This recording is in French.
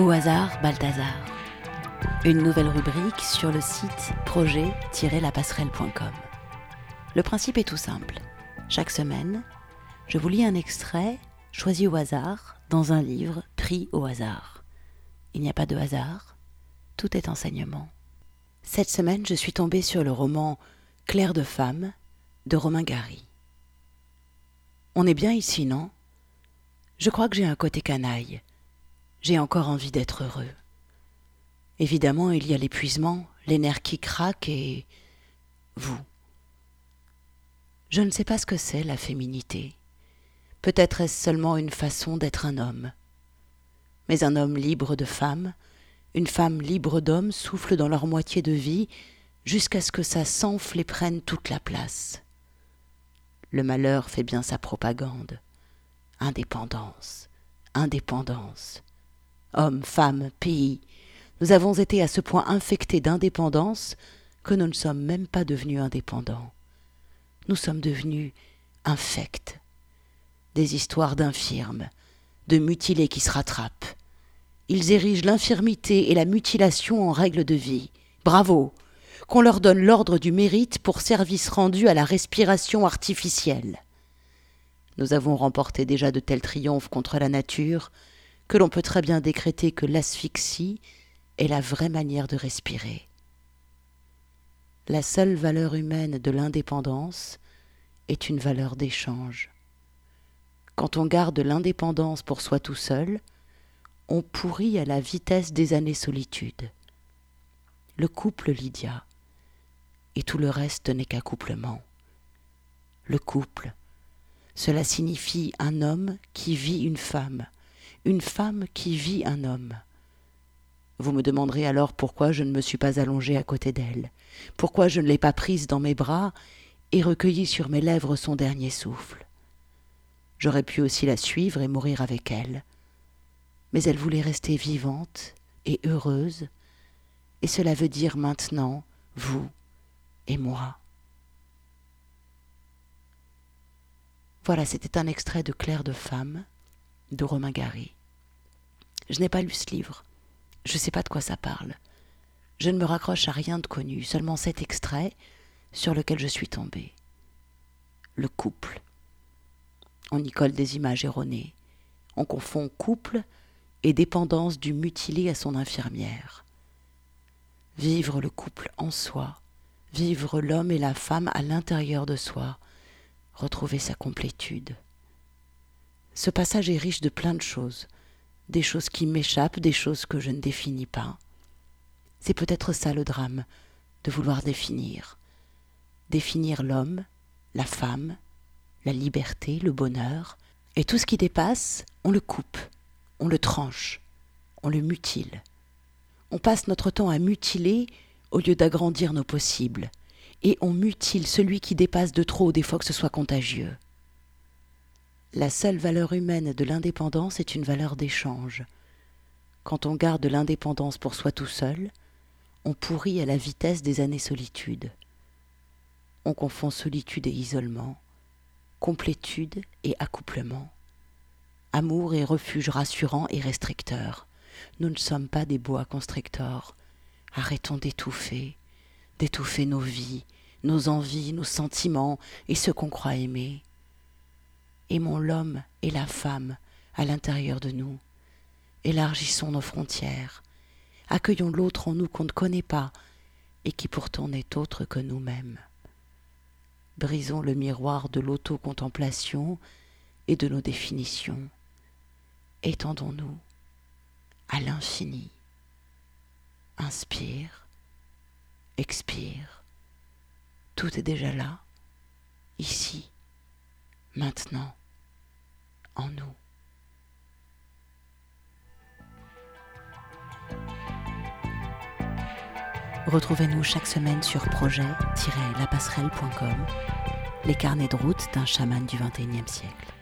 Au hasard, Balthazar. Une nouvelle rubrique sur le site projet-lapasserelle.com. Le principe est tout simple. Chaque semaine, je vous lis un extrait choisi au hasard dans un livre pris au hasard. Il n'y a pas de hasard, tout est enseignement. Cette semaine, je suis tombée sur le roman Claire de femme de Romain Gary. On est bien ici, non? Je crois que j'ai un côté canaille. J'ai encore envie d'être heureux. Évidemment, il y a l'épuisement, les nerfs qui craquent et vous. Je ne sais pas ce que c'est la féminité. Peut-être est-ce seulement une façon d'être un homme. Mais un homme libre de femme, une femme libre d'homme souffle dans leur moitié de vie jusqu'à ce que ça s'enfle et prenne toute la place. Le malheur fait bien sa propagande. Indépendance, indépendance. Hommes, femmes, pays, nous avons été à ce point infectés d'indépendance que nous ne sommes même pas devenus indépendants. Nous sommes devenus infects. Des histoires d'infirmes, de mutilés qui se rattrapent. Ils érigent l'infirmité et la mutilation en règle de vie. Bravo qu'on leur donne l'ordre du mérite pour service rendu à la respiration artificielle. Nous avons remporté déjà de tels triomphes contre la nature que l'on peut très bien décréter que l'asphyxie est la vraie manière de respirer. La seule valeur humaine de l'indépendance est une valeur d'échange. Quand on garde l'indépendance pour soi tout seul, on pourrit à la vitesse des années solitude. Le couple Lydia, et tout le reste n'est qu'accouplement. Le couple, cela signifie un homme qui vit une femme, une femme qui vit un homme. Vous me demanderez alors pourquoi je ne me suis pas allongé à côté d'elle, pourquoi je ne l'ai pas prise dans mes bras et recueilli sur mes lèvres son dernier souffle. J'aurais pu aussi la suivre et mourir avec elle, mais elle voulait rester vivante et heureuse, et cela veut dire maintenant, vous, et moi. Voilà, c'était un extrait de Claire de femme de Romain Gary. Je n'ai pas lu ce livre. Je ne sais pas de quoi ça parle. Je ne me raccroche à rien de connu, seulement cet extrait sur lequel je suis tombée. Le couple. On y colle des images erronées. On confond couple et dépendance du mutilé à son infirmière. Vivre le couple en soi, vivre l'homme et la femme à l'intérieur de soi, retrouver sa complétude. Ce passage est riche de plein de choses, des choses qui m'échappent, des choses que je ne définis pas. C'est peut-être ça le drame, de vouloir définir. Définir l'homme, la femme, la liberté, le bonheur, et tout ce qui dépasse, on le coupe, on le tranche, on le mutile. On passe notre temps à mutiler au lieu d'agrandir nos possibles, et on mutile celui qui dépasse de trop des fois que ce soit contagieux. La seule valeur humaine de l'indépendance est une valeur d'échange. Quand on garde l'indépendance pour soi tout seul, on pourrit à la vitesse des années solitude. On confond solitude et isolement, complétude et accouplement, amour et refuge rassurant et restricteur. Nous ne sommes pas des bois constrictors, Arrêtons d'étouffer, d'étouffer nos vies, nos envies, nos sentiments et ce qu'on croit aimer. Aimons l'homme et la femme à l'intérieur de nous. Élargissons nos frontières. Accueillons l'autre en nous qu'on ne connaît pas et qui pourtant n'est autre que nous-mêmes. Brisons le miroir de l'autocontemplation et de nos définitions. Étendons-nous à l'infini. Inspire, expire. Tout est déjà là, ici, maintenant, nous. Retrouvez-nous chaque semaine sur projet-lapasserelle.com, les carnets de route d'un chaman du XXIe siècle.